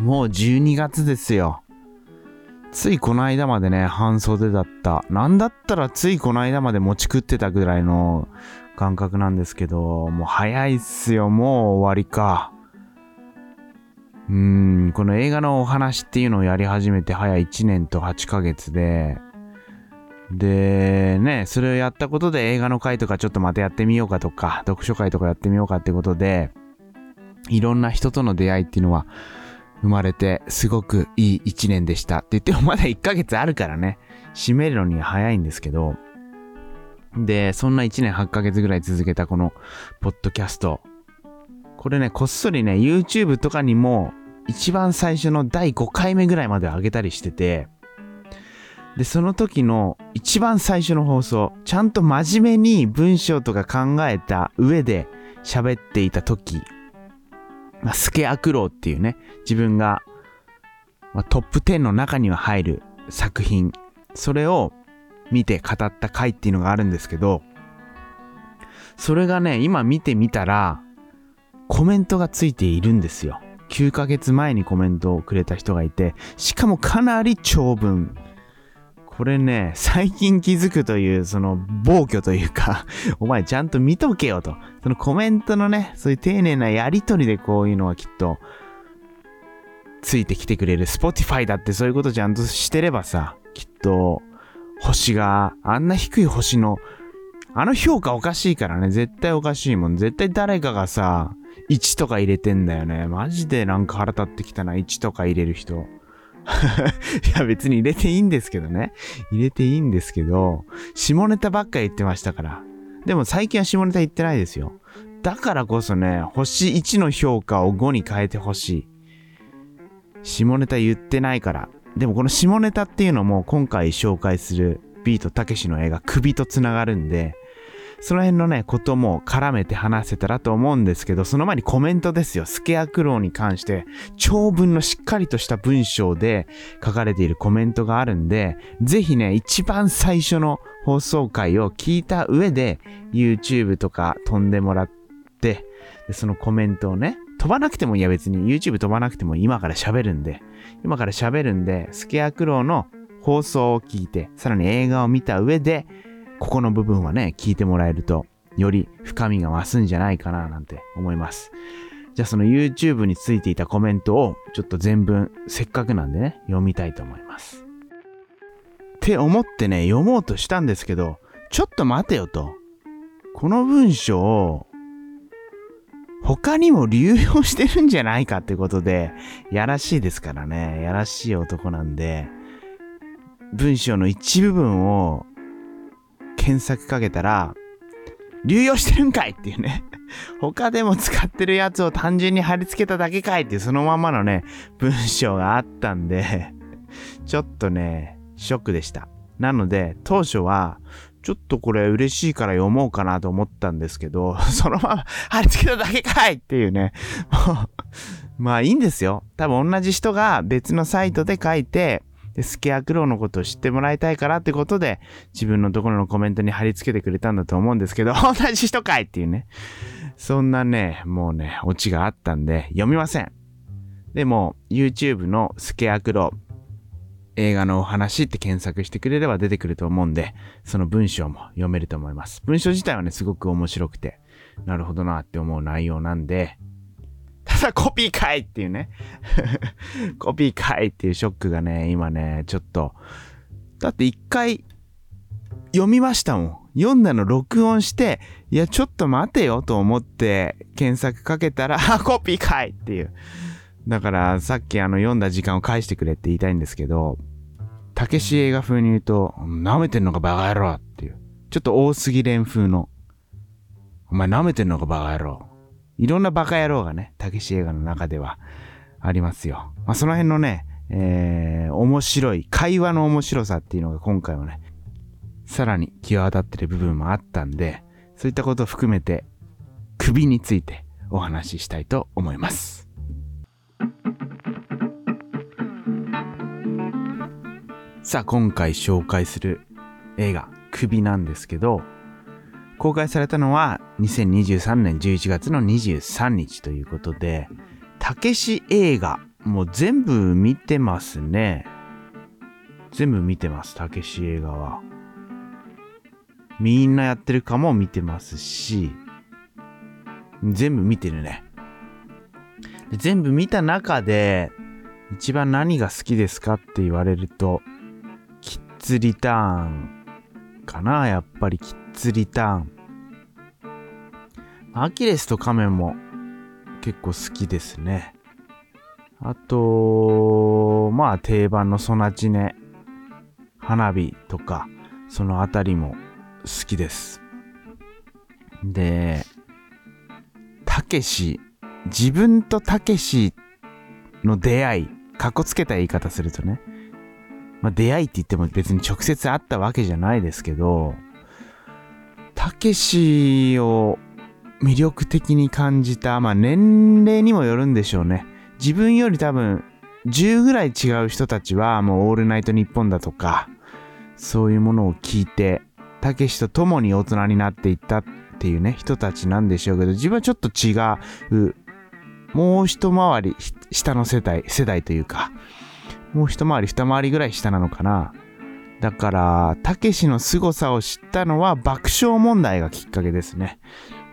もう12月ですよ。ついこの間までね、半袖だった。なんだったらついこの間まで餅食ってたぐらいの感覚なんですけど、もう早いっすよ。もう終わりか。うーん、この映画のお話っていうのをやり始めて早1年と8ヶ月で、で、ね、それをやったことで映画の回とかちょっとまたやってみようかとか、読書会とかやってみようかってことで、いろんな人との出会いっていうのは生まれてすごくいい一年でした。って言ってもまだ1ヶ月あるからね、締めるのに早いんですけど、で、そんな1年8ヶ月ぐらい続けたこのポッドキャスト。これね、こっそりね、YouTube とかにも一番最初の第5回目ぐらいまで上げたりしてて、で、その時の一番最初の放送、ちゃんと真面目に文章とか考えた上で喋っていた時、まあ、スケアクローっていうね、自分が、まあ、トップ10の中には入る作品、それを見て語った回っていうのがあるんですけど、それがね、今見てみたら、コメントがついているんですよ。9ヶ月前にコメントをくれた人がいて、しかもかなり長文。これね、最近気づくという、その暴挙というか お前ちゃんと見とけよと。そのコメントのね、そういう丁寧なやりとりでこういうのはきっと、ついてきてくれる。Spotify だってそういうことちゃんとしてればさ、きっと、星が、あんな低い星の、あの評価おかしいからね、絶対おかしいもん。絶対誰かがさ、1とか入れてんだよね。マジでなんか腹立ってきたな、1とか入れる人。いや別に入れていいんですけどね。入れていいんですけど、下ネタばっか言ってましたから。でも最近は下ネタ言ってないですよ。だからこそね、星1の評価を5に変えてほしい。下ネタ言ってないから。でもこの下ネタっていうのも今回紹介するビートたけしの映画首とつながるんで、その辺のね、ことも絡めて話せたらと思うんですけど、その前にコメントですよ。スケアクローに関して、長文のしっかりとした文章で書かれているコメントがあるんで、ぜひね、一番最初の放送回を聞いた上で、YouTube とか飛んでもらって、でそのコメントをね、飛ばなくてもいいや別に YouTube 飛ばなくても今から喋るんで、今から喋るんで、スケアクローの放送を聞いて、さらに映画を見た上で、ここの部分はね、聞いてもらえると、より深みが増すんじゃないかななんて思います。じゃあその YouTube についていたコメントをちょっと全文せっかくなんでね、読みたいと思います。って思ってね、読もうとしたんですけど、ちょっと待てよと。この文章を他にも流用してるんじゃないかってことで、やらしいですからね。やらしい男なんで、文章の一部分を検索かけたら、流用してるんかいっていうね。他でも使ってるやつを単純に貼り付けただけかいっていうそのままのね、文章があったんで ちょっとね、ショックでした。なので、当初は、ちょっとこれ嬉しいから読もうかなと思ったんですけど、そのまま貼り付けただけかいっていうね。まあいいんですよ。多分同じ人が別のサイトで書いて、で、スケアクローのことを知ってもらいたいからってことで、自分のところのコメントに貼り付けてくれたんだと思うんですけど、同じ人かいっていうね。そんなね、もうね、オチがあったんで、読みません。でも、YouTube のスケアクロー、映画のお話って検索してくれれば出てくると思うんで、その文章も読めると思います。文章自体はね、すごく面白くて、なるほどなって思う内容なんで、だコピーかいっていうね コピーかいっていうショックがね、今ね、ちょっと。だって一回読みましたもん。読んだの録音して、いや、ちょっと待てよと思って検索かけたら、コピーかいっていう。だからさっきあの読んだ時間を返してくれって言いたいんですけど、たけし映画風に言うと、舐めてんのかバカ野郎っていう。ちょっと多すぎ連風の。お前舐めてんのかバカ野郎。いろんなバカ野郎がね、たけし映画の中ではありますよ。まあ、その辺のね、えー、面白い、会話の面白さっていうのが今回はね、さらに際立ってる部分もあったんで、そういったことを含めて、首についてお話ししたいと思います。さあ、今回紹介する映画、首なんですけど、公開されたのは2023年11月の23日ということで、たけし映画もう全部見てますね。全部見てます、たけし映画は。みんなやってるかも見てますし、全部見てるね。全部見た中で、一番何が好きですかって言われると、キッズリターンかなやっぱりキッズリターン。アキレスとカメも結構好きですね。あと、まあ定番のソナチネ、花火とか、そのあたりも好きです。で、たけし、自分とたけしの出会い、かっこつけた言い方するとね、まあ、出会いって言っても別に直接会ったわけじゃないですけど、たけしを魅力的に感じた、まあ年齢にもよるんでしょうね。自分より多分10ぐらい違う人たちはもうオールナイトニッポンだとか、そういうものを聞いて、たけしと共に大人になっていったっていうね、人たちなんでしょうけど、自分はちょっと違う、もう一回り下の世代、世代というか、もう一回り二回りぐらい下なのかな。だから、たけしの凄さを知ったのは爆笑問題がきっかけですね。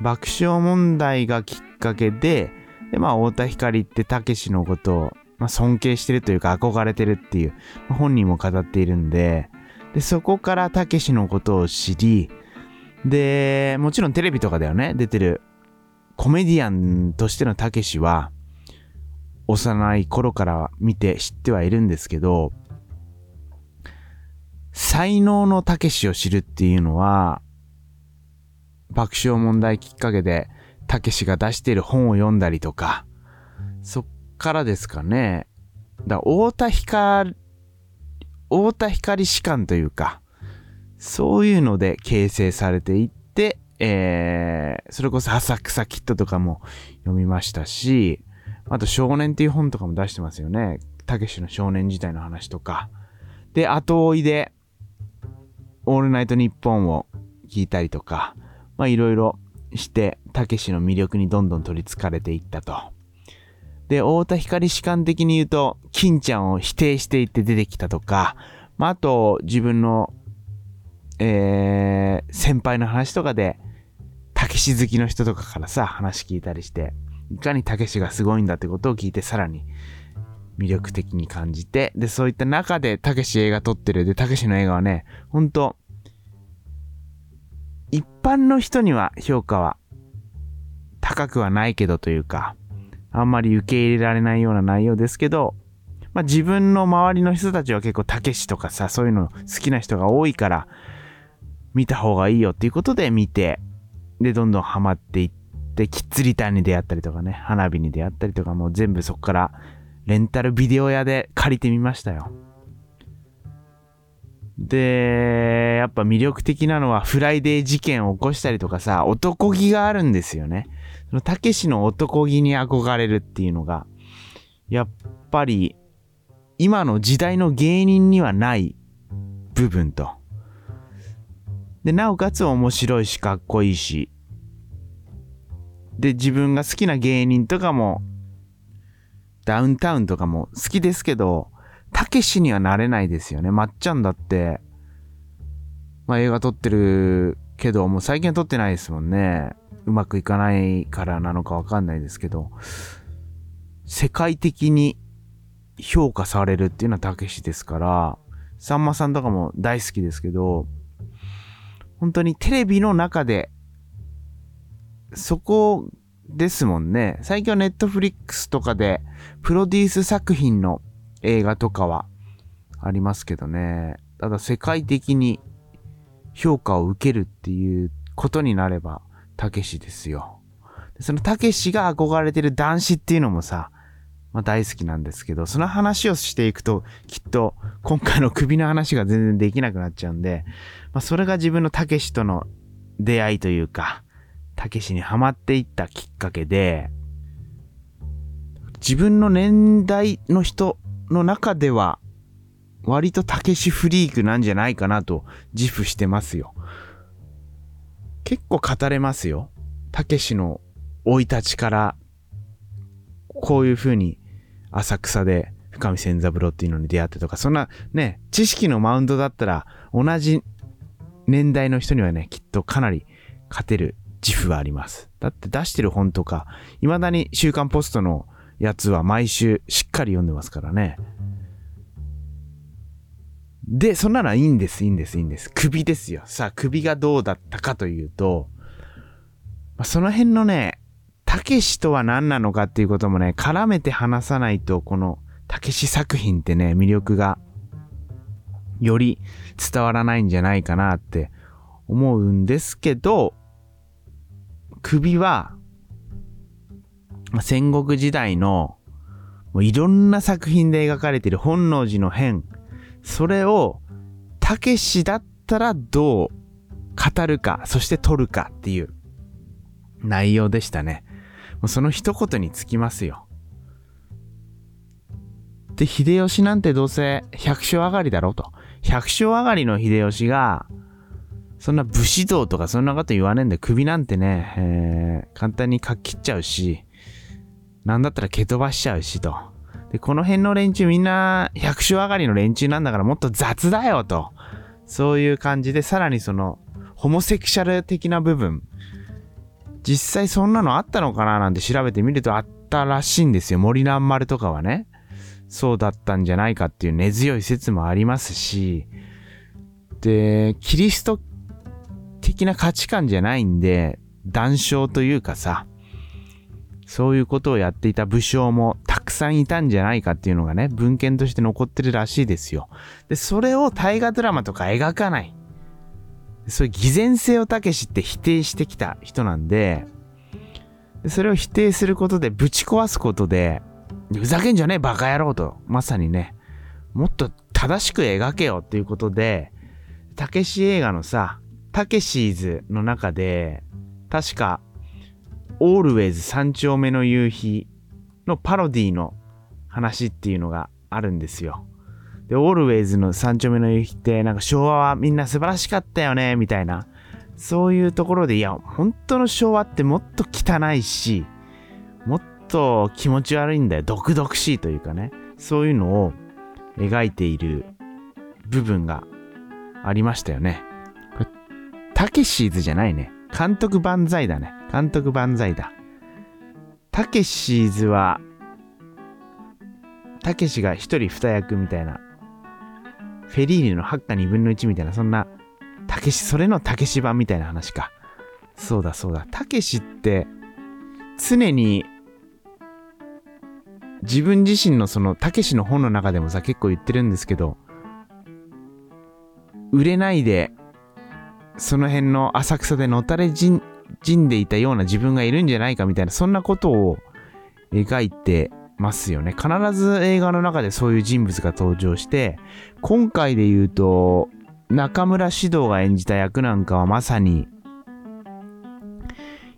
爆笑問題がきっかけで、で、まあ、太田光ってたけしのことを、まあ、尊敬してるというか憧れてるっていう、まあ、本人も語っているんで、で、そこからたけしのことを知り、で、もちろんテレビとかだよね、出てるコメディアンとしてのたけしは、幼い頃から見て知ってはいるんですけど、才能のたけしを知るっていうのは、爆笑問題きっかけで、たけしが出している本を読んだりとか、そっからですかね。だ太田光、太田光士官というか、そういうので形成されていって、えー、それこそ浅草キッドとかも読みましたし、あと少年っていう本とかも出してますよね。たけしの少年時代の話とか。で、後追いで、オールナイトニッポンを聞いたりとか、まあいろいろして、たけしの魅力にどんどん取り憑かれていったと。で、太田光士官的に言うと、金ちゃんを否定していって出てきたとか、まああと自分の、えー、先輩の話とかで、たけし好きの人とかからさ、話聞いたりして、いかにたけしがすごいんだってことを聞いて、さらに魅力的に感じて、で、そういった中でたけし映画撮ってる。で、たけしの映画はね、ほんと、一般の人には評価は高くはないけどというか、あんまり受け入れられないような内容ですけど、まあ自分の周りの人たちは結構たけしとかさ、そういうの好きな人が多いから、見た方がいいよっていうことで見て、で、どんどんハマっていって、キッズリターンに出会ったりとかね、花火に出会ったりとかもう全部そこからレンタルビデオ屋で借りてみましたよ。で、やっぱ魅力的なのはフライデー事件を起こしたりとかさ、男気があるんですよね。そのたけしの男気に憧れるっていうのが、やっぱり今の時代の芸人にはない部分と。で、なおかつ面白いしかっこいいし。で、自分が好きな芸人とかも、ダウンタウンとかも好きですけど、たけしにはなれないですよね。まっちゃんだって、まあ映画撮ってるけど、もう最近は撮ってないですもんね。うまくいかないからなのかわかんないですけど、世界的に評価されるっていうのはたけしですから、さんまさんとかも大好きですけど、本当にテレビの中で、そこですもんね。最近はネットフリックスとかで、プロデュース作品の映画とかはありますけどね。ただ世界的に評価を受けるっていうことになれば、たけしですよ。そのたけしが憧れてる男子っていうのもさ、まあ、大好きなんですけど、その話をしていくと、きっと今回の首の話が全然できなくなっちゃうんで、まあ、それが自分のたけしとの出会いというか、たけしにハマっていったきっかけで、自分の年代の人の中では、割とたけしフリークなんじゃないかなと自負してますよ。結構語れますよ。たけしの生い立ちから、こういう風に浅草で深見千三郎っていうのに出会ってとか、そんなね、知識のマウントだったら、同じ年代の人にはね、きっとかなり勝てる自負はあります。だって出してる本とか、未だに週刊ポストのやつは毎週しっかり読んでますからね。で、そんなのはいいんです、いいんです、いいんです。首ですよ。さあ、首がどうだったかというと、まあ、その辺のね、たけしとは何なのかっていうこともね、絡めて話さないと、このたけし作品ってね、魅力がより伝わらないんじゃないかなって思うんですけど、首は、戦国時代のもういろんな作品で描かれている本能寺の変、それを、たけしだったらどう語るか、そして撮るかっていう内容でしたね。もうその一言につきますよ。で、秀吉なんてどうせ百姓上がりだろうと。百姓上がりの秀吉が、そんな武士道とかそんなこと言わねえんで、首なんてね、えー、簡単にかっ切っちゃうし、なんだったら蹴飛ばしちゃうしと。で、この辺の連中みんな百姓上がりの連中なんだからもっと雑だよと。そういう感じで、さらにその、ホモセクシャル的な部分。実際そんなのあったのかな？なんて調べてみるとあったらしいんですよ。森南丸とかはね。そうだったんじゃないかっていう根強い説もありますし、で、キリスト的な価値観じゃないんで、談笑というかさ、そういうことをやっていた武将もたくさんいたんじゃないかっていうのがね、文献として残ってるらしいですよ。で、それを大河ドラマとか描かない。そういう偽善性をたけしって否定してきた人なんで、それを否定することでぶち壊すことで、ふざけんじゃねえバカ野郎と、まさにね、もっと正しく描けよっていうことで、たけし映画のさ、たけしーズの中で、確か、オールウェイズ三丁目の夕日のパロディの話っていうのがあるんですよ。で、オールウェイズの三丁目の夕日って、なんか昭和はみんな素晴らしかったよね、みたいな。そういうところで、いや、本当の昭和ってもっと汚いし、もっと気持ち悪いんだよ。毒々しいというかね。そういうのを描いている部分がありましたよね。たけしーズじゃないね。監督万歳だね。監督万歳だ。たけしーズは、たけしが一人二役みたいな、フェリーリの8か2分の1みたいな、そんな、たけし、それのたけし版みたいな話か。そうだそうだ。たけしって、常に自分自身のその、たけしの本の中でもさ、結構言ってるんですけど、売れないで、その辺の浅草でのたれ死んでいたような自分がいるんじゃないかみたいな、そんなことを描いてますよね。必ず映画の中でそういう人物が登場して、今回で言うと、中村獅童が演じた役なんかはまさに、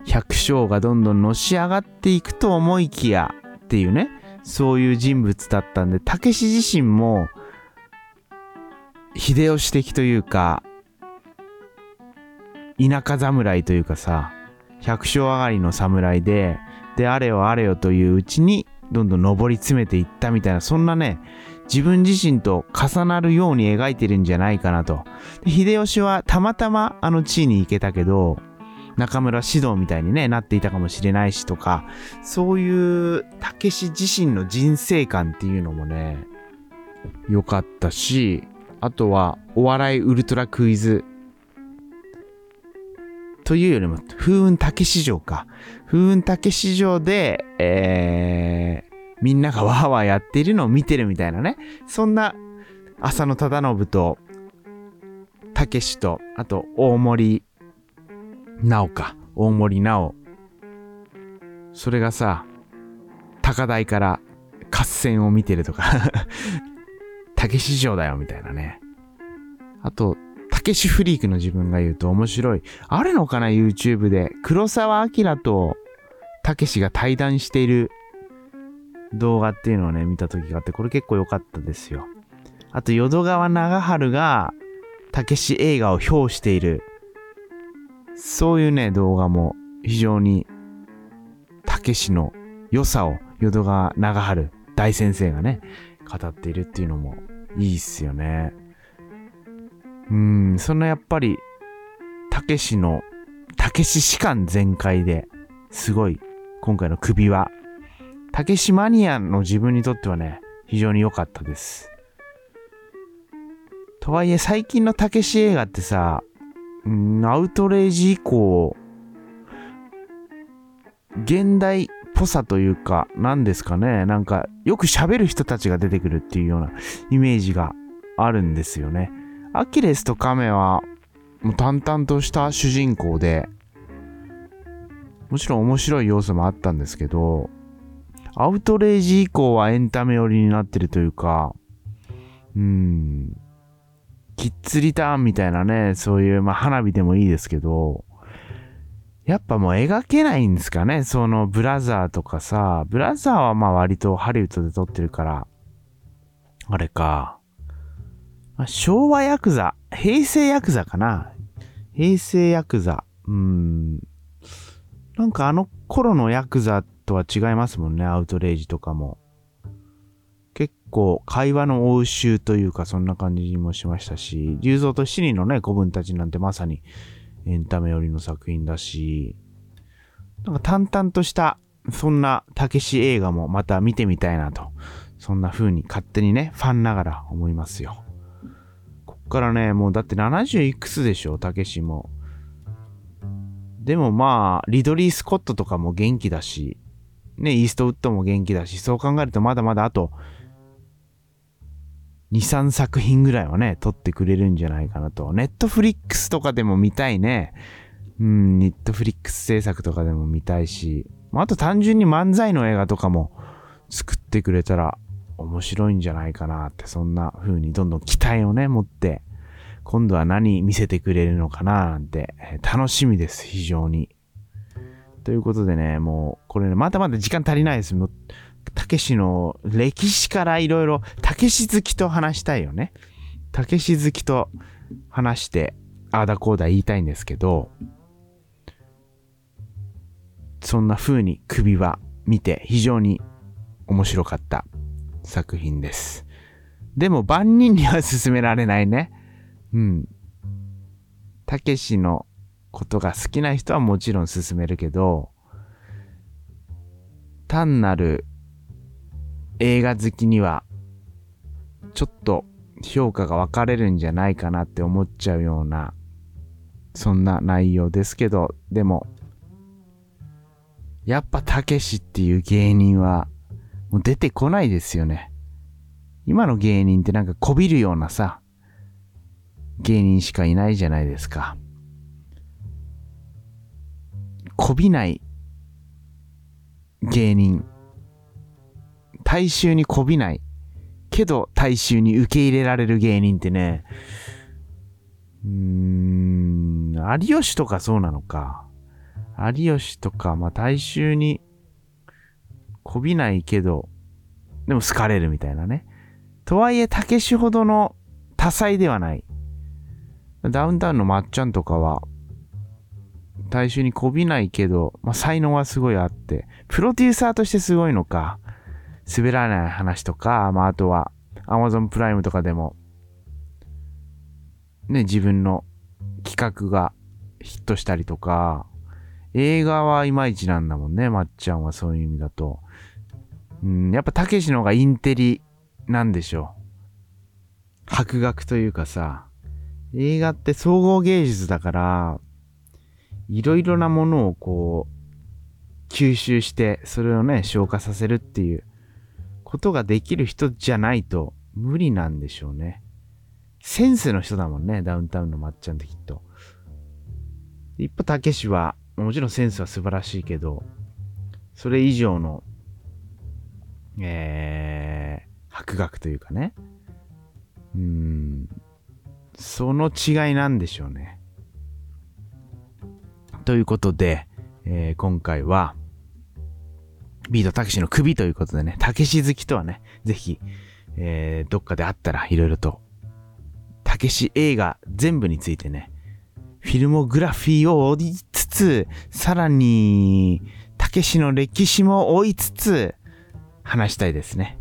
百姓がどんどんのし上がっていくと思いきやっていうね、そういう人物だったんで、たけし自身も、秀吉的というか、田舎侍というかさ、百姓上がりの侍で、で、あれよあれよといううちに、どんどん上り詰めていったみたいな、そんなね、自分自身と重なるように描いてるんじゃないかなと。秀吉はたまたまあの地位に行けたけど、中村獅童みたいにね、なっていたかもしれないしとか、そういう、たけし自身の人生観っていうのもね、良かったし、あとは、お笑いウルトラクイズというよりも、風雲竹市場か。風雲竹市場で、えー、みんながわーわーやっているのを見てるみたいなね。そんな、浅野忠信と、たけしと、あと、大森なおか、大森なお。それがさ、高台から合戦を見てるとか竹市場だよみたいなね。あと、けしフリークの自分が言うと面白い。あるのかな ?YouTube で。黒沢明とたけしが対談している動画っていうのをね、見た時があって、これ結構良かったですよ。あと、淀川長春がたけし映画を評しているそういうね、動画も非常に、たけしの良さを淀川長春大先生がね、語っているっていうのもいいっすよね。うん、そんなやっぱり、たけしの、たけし士官全開で、すごい、今回の首は、たけしマニアの自分にとってはね、非常に良かったです。とはいえ最近のたけし映画ってさ、うん、アウトレイジ以降、現代っぽさというか、何ですかね、なんかよく喋る人たちが出てくるっていうようなイメージがあるんですよね。アキレスとカメは、もう淡々とした主人公で、もちろん面白い要素もあったんですけど、アウトレイジ以降はエンタメ寄りになってるというか、うん、キッズリターンみたいなね、そういう、まあ花火でもいいですけど、やっぱもう描けないんですかね、そのブラザーとかさ、ブラザーはまあ割とハリウッドで撮ってるから、あれか。まあ、昭和ヤクザ、平成ヤクザかな。平成ヤクザ。うん。なんかあの頃のヤクザとは違いますもんね、アウトレイジとかも。結構会話の応酬というかそんな感じもしましたし、竜蔵と七人のね、子分たちなんてまさにエンタメ寄りの作品だし、なんか淡々としたそんなたけし映画もまた見てみたいなと、そんな風に勝手にね、ファンながら思いますよ。からね、もうだって70いくつでしょ、たけしも。でもまあ、リドリー・スコットとかも元気だし、ね、イーストウッドも元気だし、そう考えるとまだまだあと2、3作品ぐらいはね、撮ってくれるんじゃないかなと。ネットフリックスとかでも見たいね。うん、ネットフリックス制作とかでも見たいし、あと単純に漫才の映画とかも作ってくれたら面白いんじゃないかなって、そんな風にどんどん期待をね、持って、今度は何見せてくれるのかななんて、楽しみです、非常に。ということでね、もう、これね、まだまだ時間足りないです。もうたけしの歴史からいろいろ、たけし好きと話したいよね。たけし好きと話して、ああだこうだ言いたいんですけど、そんな風に首は見て非常に面白かった作品です。でも万人には勧められないね。うん。たけしのことが好きな人はもちろん勧めるけど、単なる映画好きには、ちょっと評価が分かれるんじゃないかなって思っちゃうような、そんな内容ですけど、でも、やっぱたけしっていう芸人は、もう出てこないですよね。今の芸人ってなんかこびるようなさ、芸人しかいないじゃないですか。こびない芸人大衆にこびない。けど大衆に受け入れられる芸人ってね、うーん、有吉とかそうなのか。有吉とか、まあ大衆にこびないけど、でも好かれるみたいなね。とはいえ、たけしほどの多彩ではない。ダウンタウンのまっちゃんとかは、大衆にこびないけど、まあ、才能はすごいあって、プロデューサーとしてすごいのか、滑らない話とか、まあ、あとは Amazon プライムとかでも、ね、自分の企画がヒットしたりとか、映画はいまいちなんだもんね、まっちゃんはそういう意味だと。うん、やっぱたけしの方がインテリなんでしょう。博学というかさ、映画って総合芸術だから、いろいろなものをこう、吸収して、それをね、消化させるっていうことができる人じゃないと無理なんでしょうね。センスの人だもんね、ダウンタウンのまっちゃんってきっと。一方、たけしは、もちろんセンスは素晴らしいけど、それ以上の、えー、博学というかね。うん、その違いなんでしょうね。ということで、えー、今回は、ビートたけしの首ということでね、たけし好きとはね、ぜひ、えー、どっかであったらいろいろと、たけし映画全部についてね、フィルモグラフィーをつ、さらに、たけしの歴史も追いつつ、話したいですね。